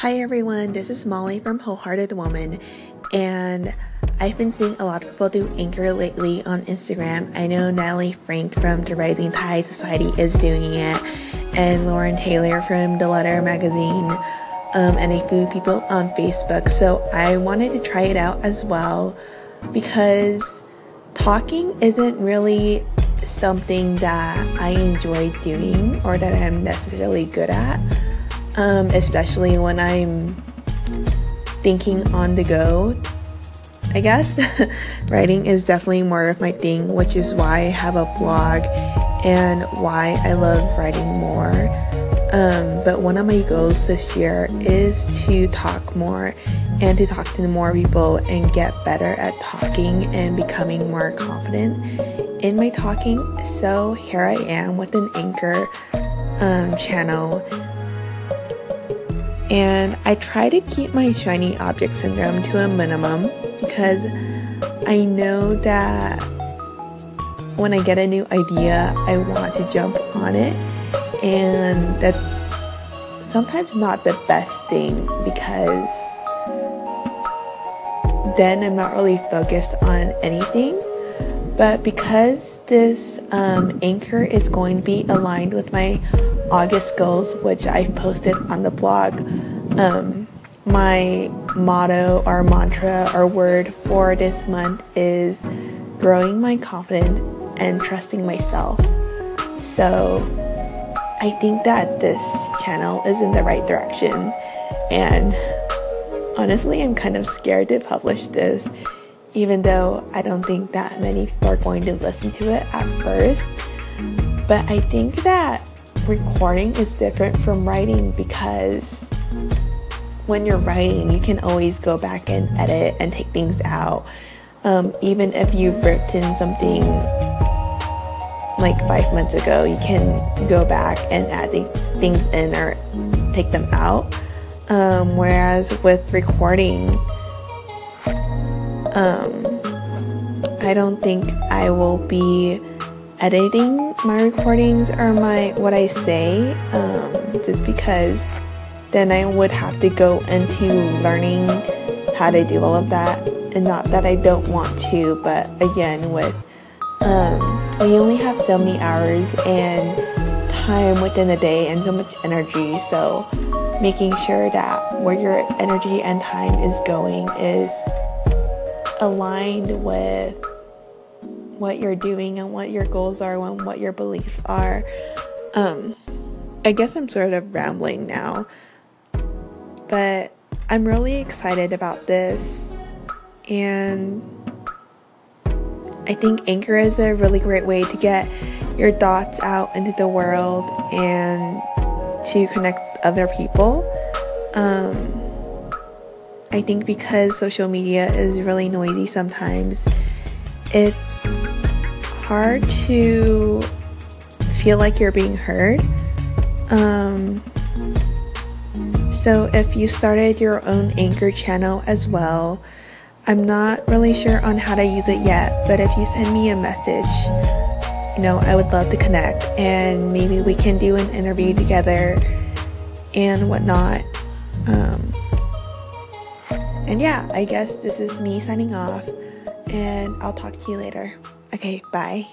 Hi everyone, this is Molly from Wholehearted Woman, and I've been seeing a lot of people do Anchor lately on Instagram. I know Natalie Frank from the Rising Tide Society is doing it, and Lauren Taylor from The Letter magazine, um, and a few people on Facebook. So I wanted to try it out as well because talking isn't really something that I enjoy doing or that I'm necessarily good at um, especially when I'm thinking on the go. I guess writing is definitely more of my thing, which is why I have a blog and why I love writing more. Um, but one of my goals this year is to talk more and to talk to more people and get better at talking and becoming more confident in my talking. So here I am with an anchor um, channel and I try to keep my shiny object syndrome to a minimum because I know that when I get a new idea, I want to jump on it. And that's sometimes not the best thing because then I'm not really focused on anything. But because this um, anchor is going to be aligned with my August goals, which I've posted on the blog. Um, my motto or mantra or word for this month is growing my confidence and trusting myself. So I think that this channel is in the right direction. And honestly, I'm kind of scared to publish this, even though I don't think that many people are going to listen to it at first. But I think that recording is different from writing because when you're writing, you can always go back and edit and take things out. Um, even if you've written something like five months ago, you can go back and add things in or take them out. Um, whereas with recording, um, I don't think I will be editing my recordings or my what I say, um, just because then I would have to go into learning how to do all of that. And not that I don't want to, but again, with um, we only have so many hours and time within the day and so much energy. So making sure that where your energy and time is going is aligned with what you're doing and what your goals are and what your beliefs are. Um, I guess I'm sort of rambling now, but I'm really excited about this, and I think Anchor is a really great way to get your thoughts out into the world and to connect other people. Um, I think because social media is really noisy sometimes, it's hard to feel like you're being heard. Um, so if you started your own anchor channel as well, I'm not really sure on how to use it yet, but if you send me a message, you know, I would love to connect and maybe we can do an interview together and whatnot. Um, and yeah, I guess this is me signing off, and I'll talk to you later. Okay, bye.